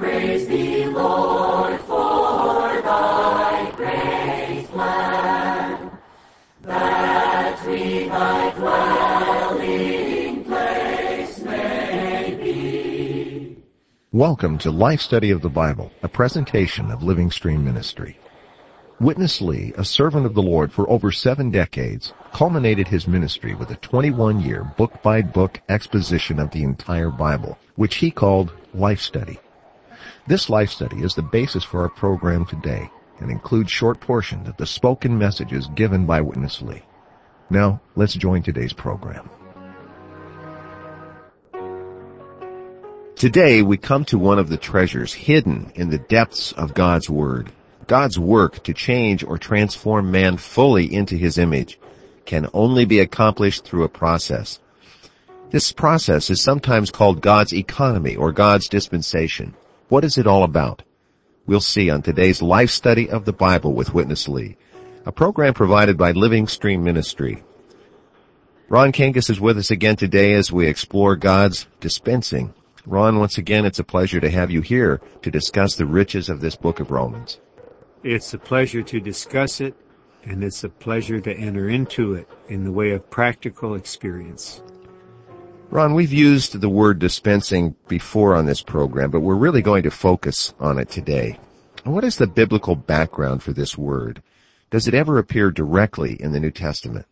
praise thee, Lord, for thy great plan, that we thy dwelling place may be. Welcome to Life Study of the Bible, a presentation of Living Stream Ministry. Witness Lee, a servant of the Lord for over seven decades, culminated his ministry with a 21-year book-by-book exposition of the entire Bible, which he called Life Study. This Life Study is the basis for our program today and includes short portions of the spoken messages given by Witness Lee. Now, let's join today's program. Today we come to one of the treasures hidden in the depths of God's Word. God's work to change or transform man fully into his image can only be accomplished through a process. This process is sometimes called God's economy or God's dispensation. What is it all about? We'll see on today's life study of the Bible with Witness Lee, a program provided by Living Stream Ministry. Ron Kangas is with us again today as we explore God's dispensing. Ron, once again, it's a pleasure to have you here to discuss the riches of this book of Romans. It's a pleasure to discuss it, and it's a pleasure to enter into it in the way of practical experience. Ron, we've used the word dispensing before on this program, but we're really going to focus on it today. What is the biblical background for this word? Does it ever appear directly in the New Testament?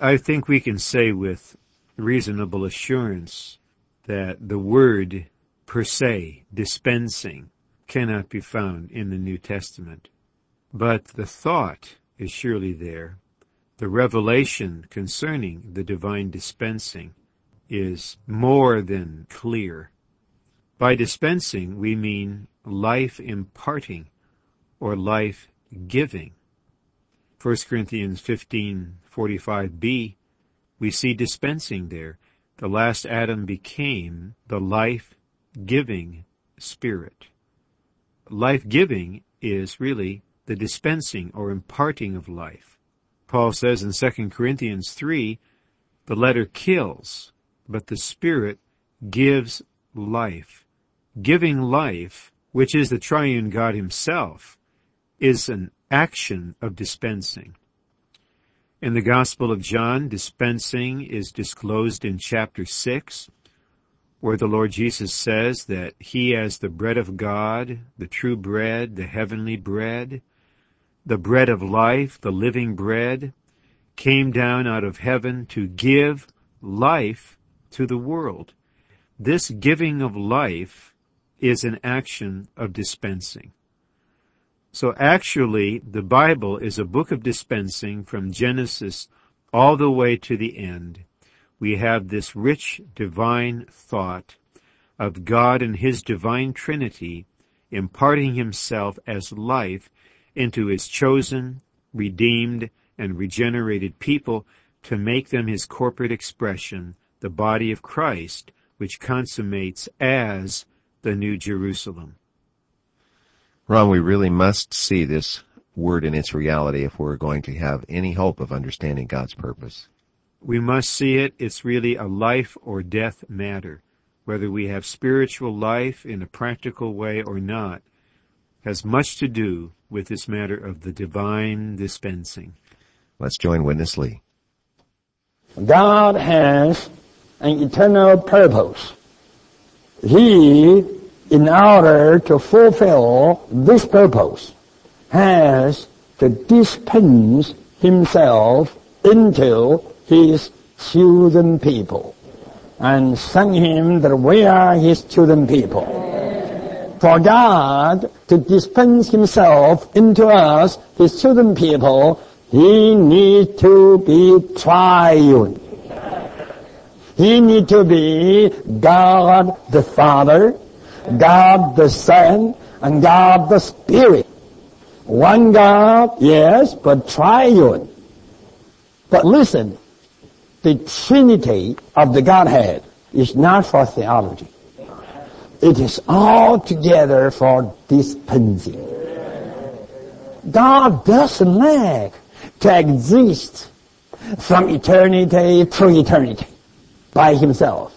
I think we can say with reasonable assurance that the word per se, dispensing, cannot be found in the New Testament. But the thought is surely there. The revelation concerning the divine dispensing is more than clear. By dispensing, we mean life imparting or life giving. 1 Corinthians 15:45b we see dispensing there. The last Adam became the life-giving spirit life-giving is really the dispensing or imparting of life. Paul says in 2 Corinthians 3, the letter kills, but the Spirit gives life. Giving life, which is the triune God himself, is an action of dispensing. In the Gospel of John, dispensing is disclosed in chapter 6, where the Lord Jesus says that He as the bread of God, the true bread, the heavenly bread, the bread of life, the living bread, came down out of heaven to give life to the world. This giving of life is an action of dispensing. So actually, the Bible is a book of dispensing from Genesis all the way to the end we have this rich divine thought of God and His divine Trinity imparting Himself as life into His chosen, redeemed, and regenerated people to make them His corporate expression, the body of Christ, which consummates as the New Jerusalem. Ron, we really must see this word in its reality if we're going to have any hope of understanding God's purpose. We must see it. It's really a life or death matter. Whether we have spiritual life in a practical way or not has much to do with this matter of the divine dispensing. Let's join Witness Lee. God has an eternal purpose. He, in order to fulfill this purpose, has to dispense himself into his chosen people and send him that we are his chosen people. For God to dispense himself into us, his children people, he needs to be triune. He needs to be God the Father, God the Son, and God the Spirit. One God, yes, but triune. But listen, the Trinity of the Godhead is not for theology. It is altogether for dispensing. God doesn't like to exist from eternity to eternity by himself.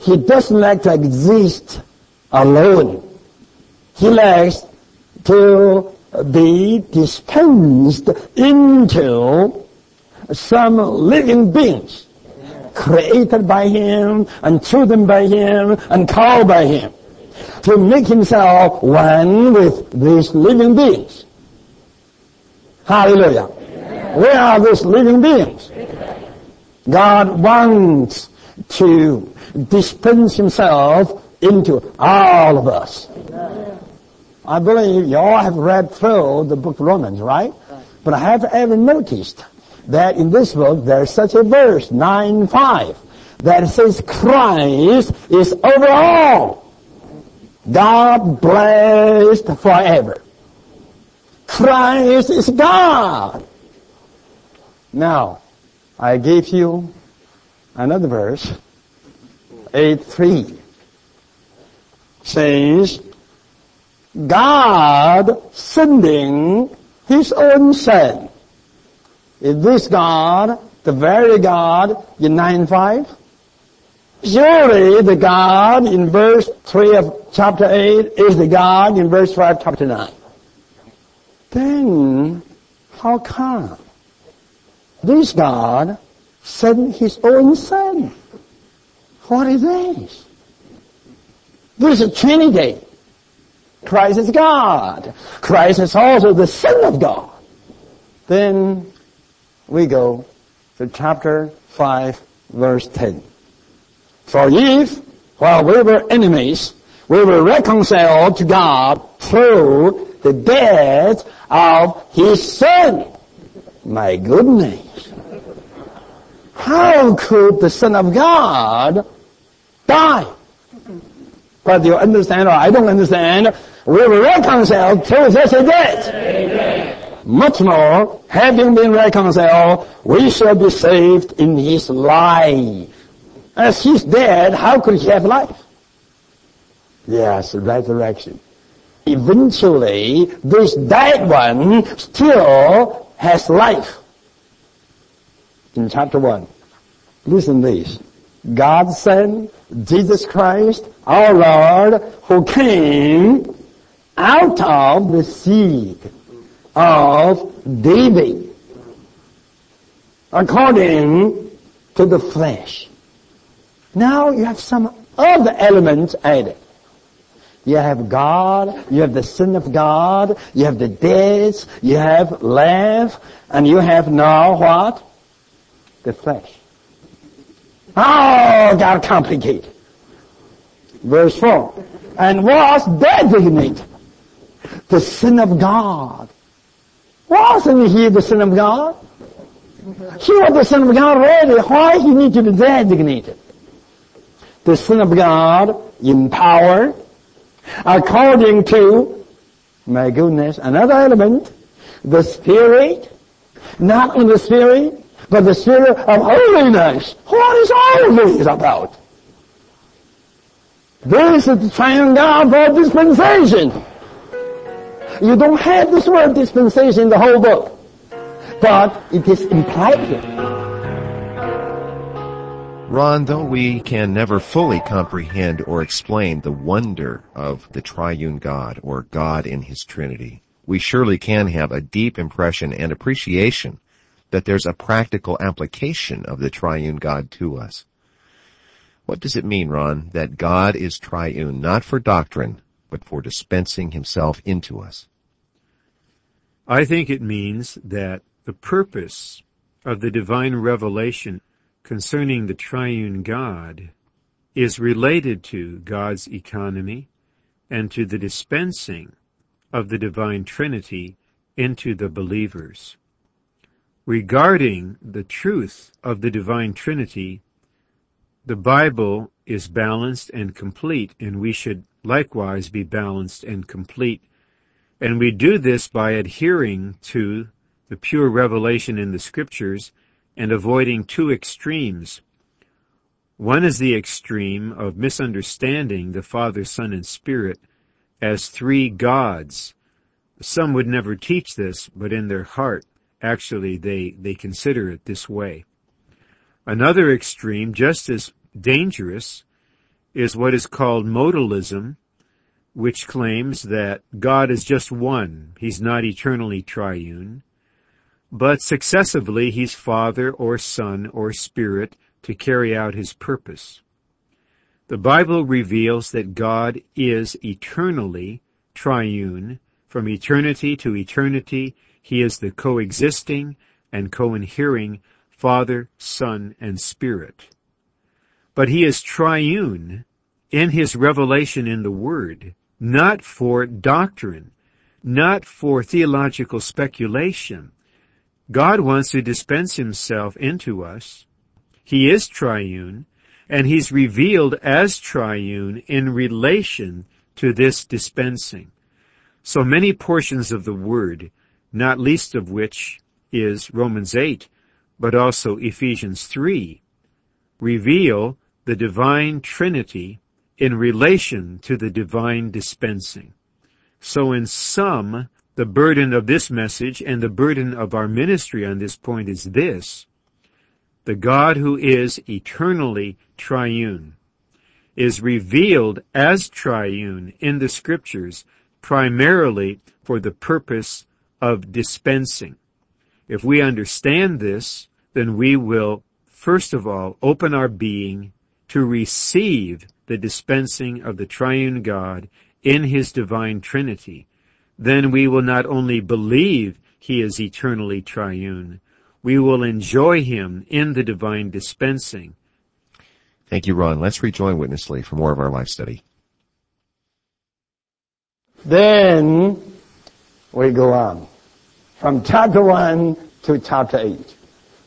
He doesn't like to exist alone. He likes to be dispensed into some living beings created by Him and chosen by Him and called by Him to make Himself one with these living beings. Hallelujah. Where are these living beings? God wants to dispense Himself into all of us. I believe you all have read through the book of Romans, right? But I have ever noticed that in this book there's such a verse, 9-5, that says Christ is over all. God blessed forever. Christ is God. Now, I gave you another verse, 8-3, says, God sending His own Son is this God the very God in 9.5? Surely the God in verse 3 of chapter 8 is the God in verse 5 chapter 9. Then, how come this God sent His own Son? What is this? This is Trinity. Christ is God. Christ is also the Son of God. Then we go to chapter 5, verse 10. For if, while we were enemies, we were reconciled to God through the death of His Son. My goodness. How could the Son of God die? But you understand or I don't understand, we were reconciled through a death. Amen. Much more, having been reconciled, we shall be saved in his life. As he's dead, how could he have life? Yes, resurrection. Eventually, this dead one still has life. In chapter 1, listen this. God sent Jesus Christ, our Lord, who came out of the seed of David according to the flesh. Now you have some other elements added. You have God, you have the sin of God, you have the death, you have life, and you have now what? The flesh. Oh, got complicated. Verse 4. And was designated the sin of God wasn't he the Son of God? He was the Son of God already. Why he need to be designated? The Son of God in power, according to, my goodness, another element, the Spirit, not in the Spirit, but the Spirit of holiness. What is all this about? This is the triune God dispensation. You don't have this word dispensation in the whole book. But it is implied here. Ron, though we can never fully comprehend or explain the wonder of the triune God or God in His Trinity, we surely can have a deep impression and appreciation that there's a practical application of the triune God to us. What does it mean, Ron, that God is triune, not for doctrine, but for dispensing himself into us? I think it means that the purpose of the divine revelation concerning the triune God is related to God's economy and to the dispensing of the divine Trinity into the believers. Regarding the truth of the divine Trinity, the Bible is balanced and complete, and we should likewise be balanced and complete. And we do this by adhering to the pure revelation in the scriptures and avoiding two extremes. One is the extreme of misunderstanding the Father, Son, and Spirit as three gods. Some would never teach this, but in their heart, actually, they, they consider it this way. Another extreme, just as dangerous, is what is called modalism, which claims that God is just one. He's not eternally triune. But successively, he's Father or Son or Spirit to carry out his purpose. The Bible reveals that God is eternally triune. From eternity to eternity, he is the coexisting and co-inhering Father, Son, and Spirit. But he is triune in his revelation in the Word, not for doctrine, not for theological speculation. God wants to dispense himself into us. He is triune, and he's revealed as triune in relation to this dispensing. So many portions of the Word, not least of which is Romans 8, but also Ephesians 3, reveal the divine Trinity in relation to the divine dispensing. So in sum, the burden of this message and the burden of our ministry on this point is this. The God who is eternally triune is revealed as triune in the scriptures primarily for the purpose of dispensing. If we understand this, then we will first of all open our being to receive the dispensing of the triune God in his divine Trinity, then we will not only believe he is eternally triune, we will enjoy him in the divine dispensing. Thank you, Ron. Let's rejoin Witness Lee for more of our life study. Then we go on from chapter 1 to chapter 8.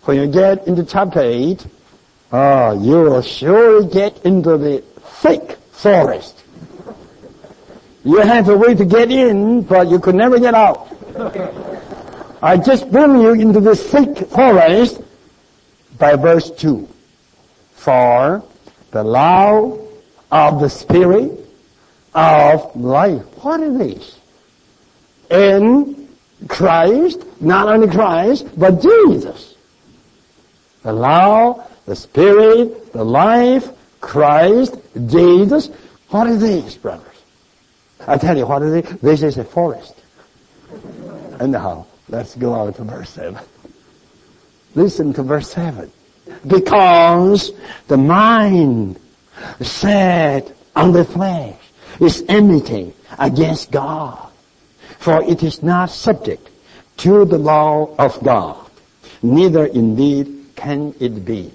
When you get into chapter 8, oh, you will surely get into the thick forest. You have a way to get in, but you could never get out. I just bring you into the thick forest by verse 2. For the law of the Spirit of life. What is this? In Christ, not only Christ, but Jesus. The law, the Spirit, the life, Christ, Jesus. What is this, brothers? I tell you what it? This is a forest. Anyhow, let's go on to verse 7. Listen to verse 7. Because the mind set on the flesh is enmity against God. For it is not subject to the law of God. Neither indeed can it be.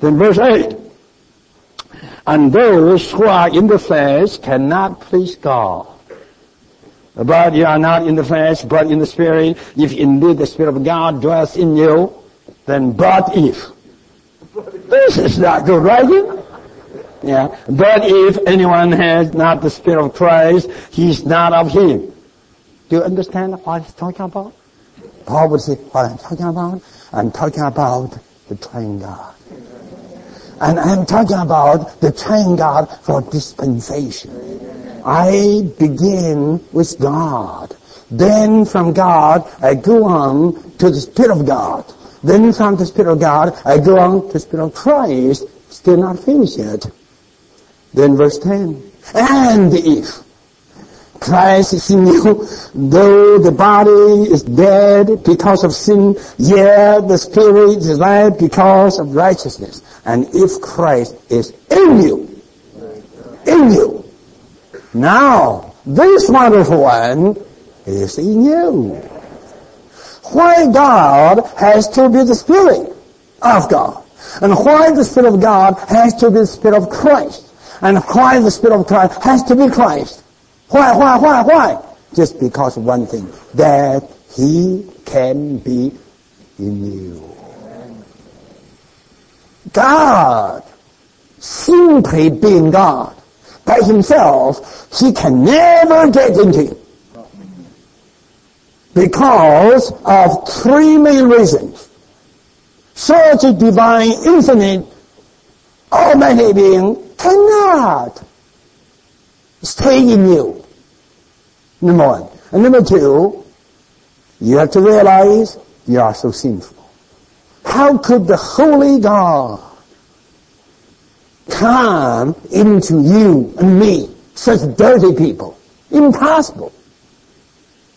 Then verse 8. And those who are in the flesh cannot please God. But you are not in the flesh, but in the Spirit. If indeed the Spirit of God dwells in you, then but if. This is not good writing. Yeah. But if anyone has not the Spirit of Christ, he is not of him. Do you understand what he's talking about? Paul would say, what I'm talking about? I'm talking about the triune God. And I'm talking about the triune God for dispensation. I begin with God. Then from God, I go on to the Spirit of God. Then from the Spirit of God, I go on to the Spirit of Christ. Still not finished yet. Then verse 10. And if Christ is in you, though the body is dead because of sin, yet the spirit is alive because of righteousness. And if Christ is in you, in you, now this wonderful one is in you. Why God has to be the Spirit of God, and why the Spirit of God has to be the Spirit of Christ, and why the Spirit of Christ has to be Christ. Why, why, why, why? Just because of one thing, that He can be in you. God, simply being God, by Himself, He can never get into you. Because of three main reasons. Such a divine, infinite, almighty being cannot stay in you. Number one. And number two, you have to realize you are so sinful. How could the Holy God come into you and me, such dirty people. Impossible.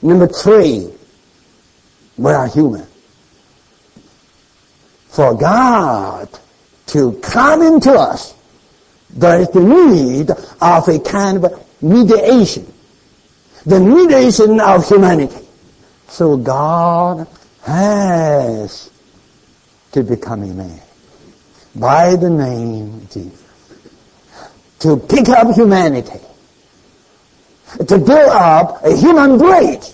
Number three, we are human. For God to come into us, there is the need of a kind of mediation. The mediation of humanity. So God has to become a man by the name Jesus. To pick up humanity. To build up a human bridge.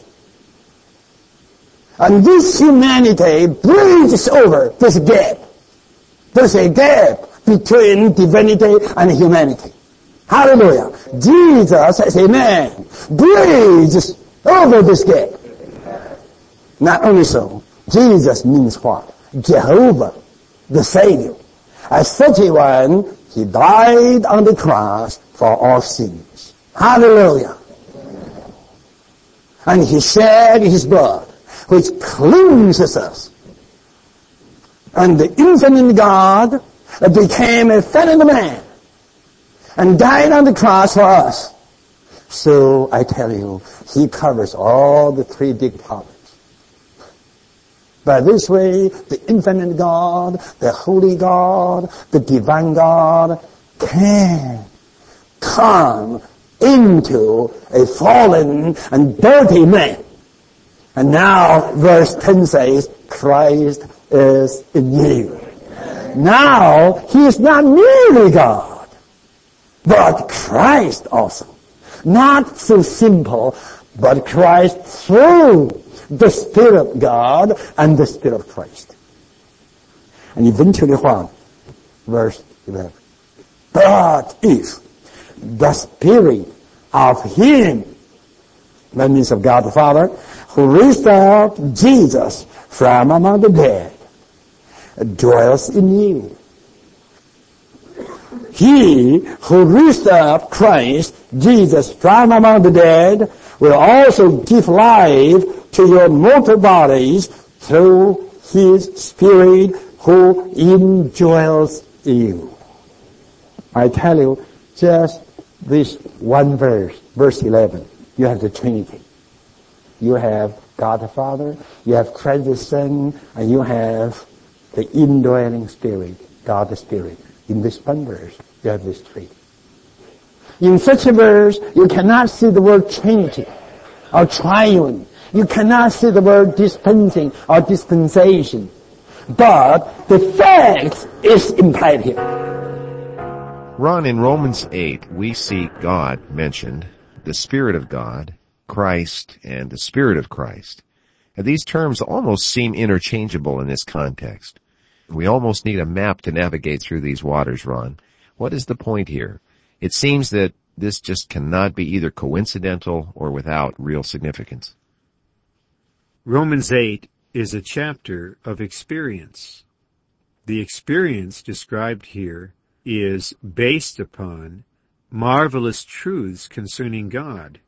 And this humanity bridges over this gap. There's a gap between divinity and humanity. Hallelujah. Jesus as a man bridges over this gap. Not only so, Jesus means what? Jehovah, the Savior. As such a one, he died on the cross for our sins. Hallelujah. And he shed his blood, which cleanses us. And the infinite God became a fellow man and died on the cross for us. So I tell you, he covers all the three big problems. By this way, the infinite God, the holy God, the divine God can come into a fallen and dirty man. And now verse 10 says, Christ is in you. Now, he is not merely God, but Christ also. Not so simple, but Christ through the Spirit of God and the Spirit of Christ. And eventually what? Verse 11. But if the Spirit of Him, that means of God the Father, who raised up Jesus from among the dead, dwells in you. He who raised up Christ, Jesus, from among the dead, will also give life to your mortal bodies through His Spirit who indwells you. I tell you, just this one verse, verse 11, you have the Trinity. You have God the Father, you have Christ the Son, and you have the indwelling Spirit, God the Spirit. In this one verse, you have these three. In such a verse, you cannot see the word Trinity or triune. You cannot see the word dispensing or dispensation. But the fact is implied here. Ron, in Romans 8, we see God mentioned, the Spirit of God, Christ, and the Spirit of Christ. And these terms almost seem interchangeable in this context. We almost need a map to navigate through these waters, Ron. What is the point here? It seems that this just cannot be either coincidental or without real significance. Romans 8 is a chapter of experience. The experience described here is based upon marvelous truths concerning God.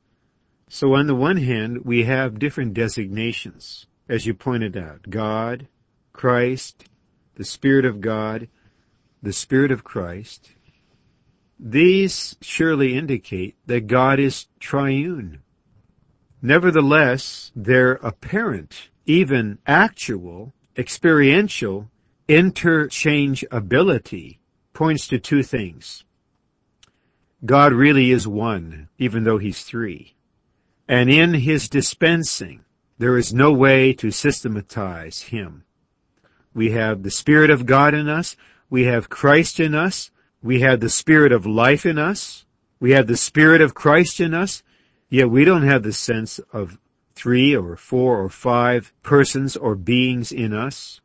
So on the one hand, we have different designations, as you pointed out. God, Christ, the Spirit of God, the Spirit of Christ. These surely indicate that God is triune. Nevertheless, their apparent, even actual, experiential interchangeability points to two things. God really is one, even though he's three. And in his dispensing, there is no way to systematize him. We have the Spirit of God in us. We have Christ in us. We have the Spirit of life in us. We have the Spirit of Christ in us. Yet we don't have the sense of three or four or five persons or beings in us.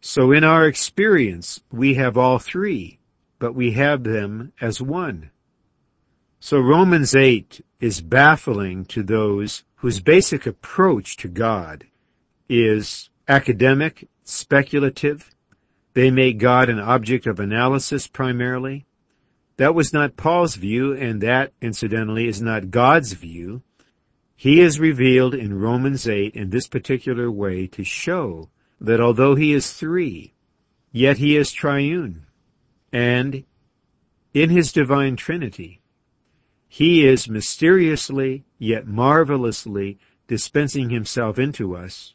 So in our experience, we have all three, but we have them as one. So Romans 8 is baffling to those whose basic approach to God is academic speculative. They make God an object of analysis primarily. That was not Paul's view, and that, incidentally, is not God's view. He is revealed in Romans 8 in this particular way to show that although he is three, yet he is triune. And in his divine Trinity, He is mysteriously, yet marvelously, dispensing himself into us.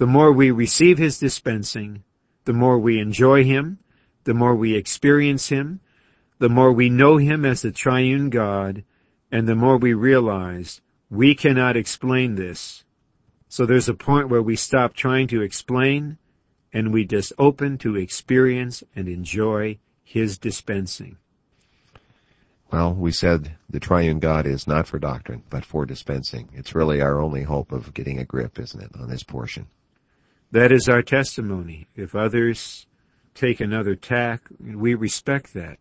The more we receive his dispensing, the more we enjoy him, the more we experience him, the more we know him as the triune God, and the more we realize we cannot explain this. So there's a point where we stop trying to explain and we just open to experience and enjoy his dispensing. Well, we said the triune God is not for doctrine, but for dispensing. It's really our only hope of getting a grip, isn't it, on this portion? That is our testimony. If others take another tack, we respect that.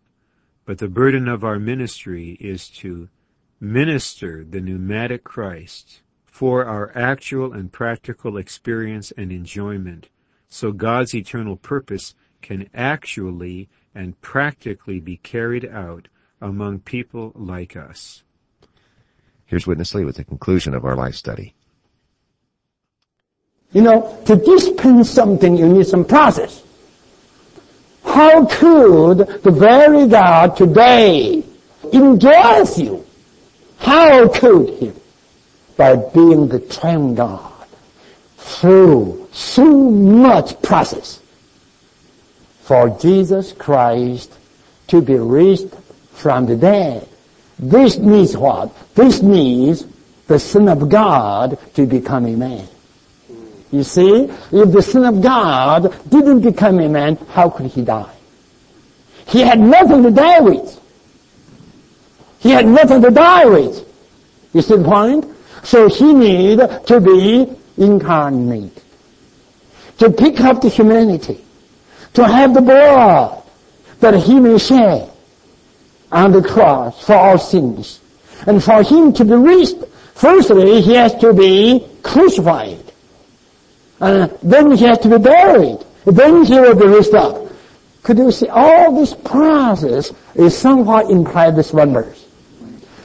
But the burden of our ministry is to minister the pneumatic Christ for our actual and practical experience and enjoyment, so God's eternal purpose can actually and practically be carried out among people like us. Here's Witness Lee with the conclusion of our life study. You know, to dispense something, you need some process. How could the very God today indwells you? How could he? By being the triune God through so much process for Jesus Christ to be raised from the dead. This needs what? This needs the Son of God to become a man. You see, if the Son of God didn't become a man, how could he die? He had nothing to die with. He had nothing to die with. You see the point? So he needed to be incarnate. To pick up the humanity. To have the blood that he may shed on the cross for our sins. And for him to be raised, firstly he has to be crucified. And then he has to be buried. Then he will be raised up. Could you see all this process is somewhat implied in this one verse.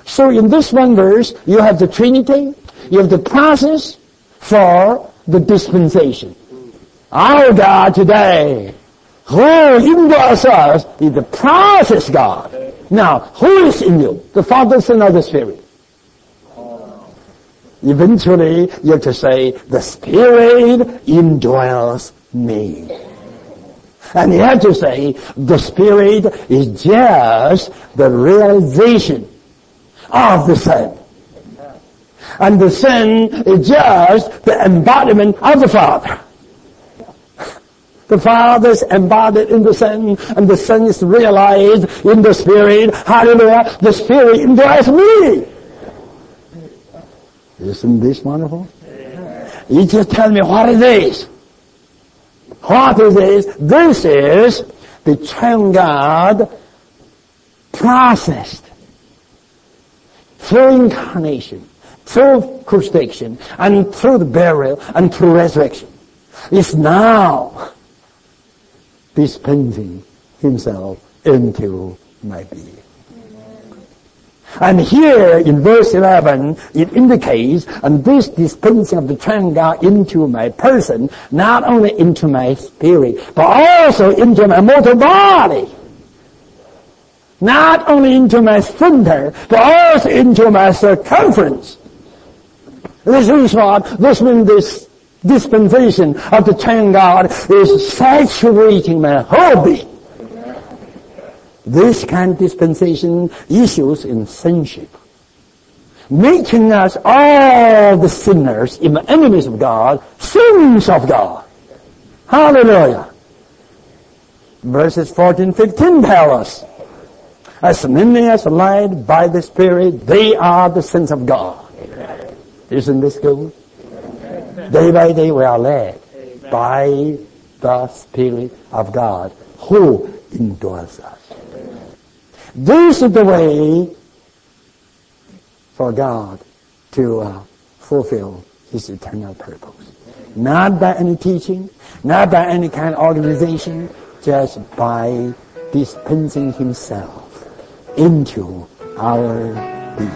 So in this one verse, you have the Trinity, you have the process for the dispensation. Our God today, who indwells us, is the process God. Now, who is in you? The Father, Son, or the Spirit? Eventually, you have to say, the Spirit indwells me. And you have to say, the Spirit is just the realization of the Son. And the Son is just the embodiment of the Father. The Father is embodied in the Son, and the Son is realized in the Spirit. Hallelujah. The Spirit indwells me. Isn't this wonderful? You just tell me what it is. What it is, this is the triune God processed through incarnation, through crucifixion, and through the burial, and through resurrection. Is now dispensing himself into my being. And here in verse 11, it indicates, and this dispensing of the God into my person, not only into my spirit, but also into my mortal body. Not only into my center, but also into my circumference. This is what, this means this dispensation of the God is saturating my whole being. This kind of dispensation issues in sonship, making us all the sinners, even enemies of God, sons of God. Hallelujah. Verses 14, 15 tell us, as many as led by the Spirit, they are the sons of God. Isn't this good? Day by day we are led by the Spirit of God who indwells us. This is the way for God to uh, fulfill His eternal purpose. Not by any teaching, not by any kind of organization, just by dispensing Himself into our being.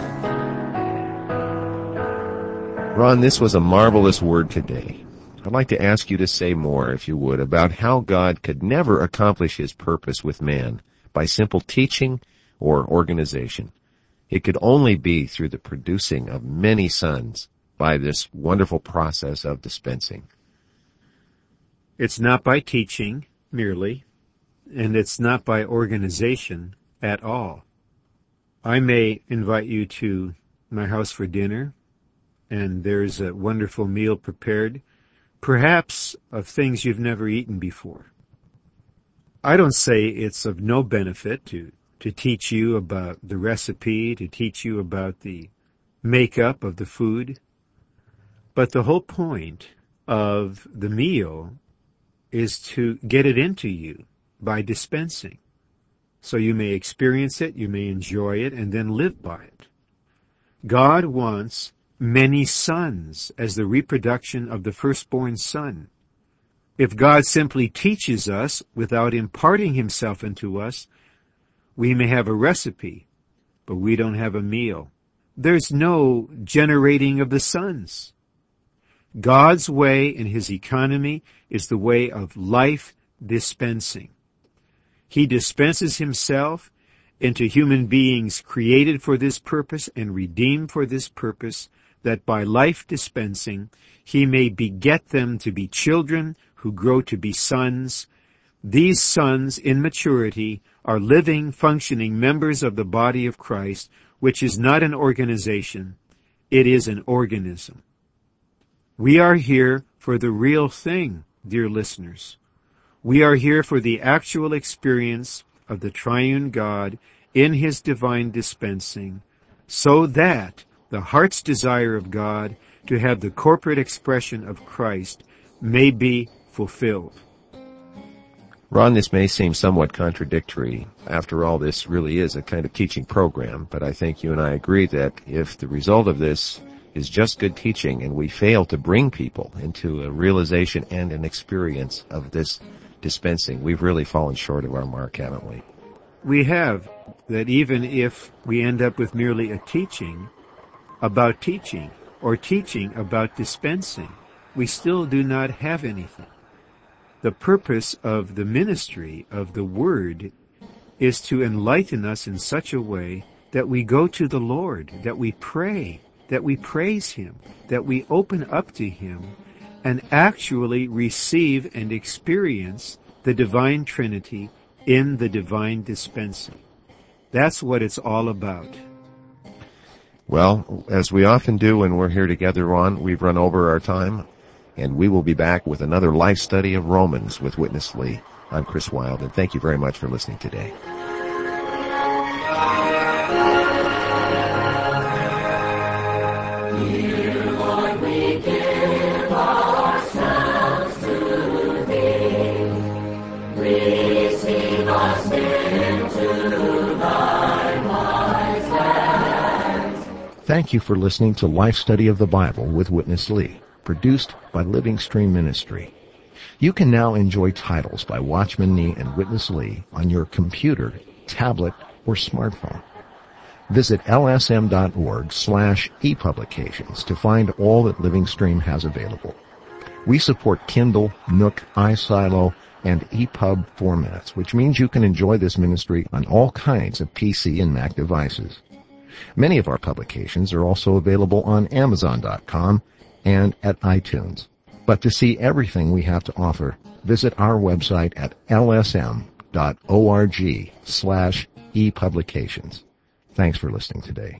Ron, this was a marvelous word today. I'd like to ask you to say more, if you would, about how God could never accomplish His purpose with man by simple teaching or organization. It could only be through the producing of many sons by this wonderful process of dispensing. It's not by teaching merely, and it's not by organization at all. I may invite you to my house for dinner, and there's a wonderful meal prepared, perhaps of things you've never eaten before. I don't say it's of no benefit to, to teach you about the recipe, to teach you about the makeup of the food, but the whole point of the meal is to get it into you by dispensing. So you may experience it, you may enjoy it, and then live by it. God wants many sons as the reproduction of the firstborn son. If God simply teaches us without imparting himself into us, we may have a recipe, but we don't have a meal. There's no generating of the sons. God's way in his economy is the way of life dispensing. He dispenses himself into human beings created for this purpose and redeemed for this purpose, that by life dispensing he may beget them to be children who grow to be sons. These sons in maturity are living, functioning members of the body of Christ, which is not an organization, it is an organism. We are here for the real thing, dear listeners. We are here for the actual experience of the triune God in his divine dispensing, so that the heart's desire of God to have the corporate expression of Christ may be fulfilled. Ron, this may seem somewhat contradictory. After all, this really is a kind of teaching program, but I think you and I agree that if the result of this is just good teaching and we fail to bring people into a realization and an experience of this dispensing. We've really fallen short of our mark, haven't we? We have. That even if we end up with merely a teaching about teaching or teaching about dispensing, we still do not have anything. The purpose of the ministry of the Word is to enlighten us in such a way that we go to the Lord, that we pray, that we praise Him, that we open up to Him, and actually receive and experience the divine Trinity in the divine dispensing. That's what it's all about. Well, as we often do when we're here together, Ron, we've run over our time, and we will be back with another life study of Romans with Witness Lee. I'm Chris Wild, and thank you very much for listening today. Thank you for listening to Life Study of the Bible with Witness Lee, produced by Living Stream Ministry. You can now enjoy titles by Watchman Nee and Witness Lee on your computer, tablet, or smartphone. Visit lsm.org slash epublications to find all that Living Stream has available. We support Kindle, Nook, iSilo, and EPUB formats, which means you can enjoy this ministry on all kinds of PC and Mac devices. Many of our publications are also available on Amazon.com and at iTunes. But to see everything we have to offer, visit our website at lsm.org slash epublications. Thanks for listening today.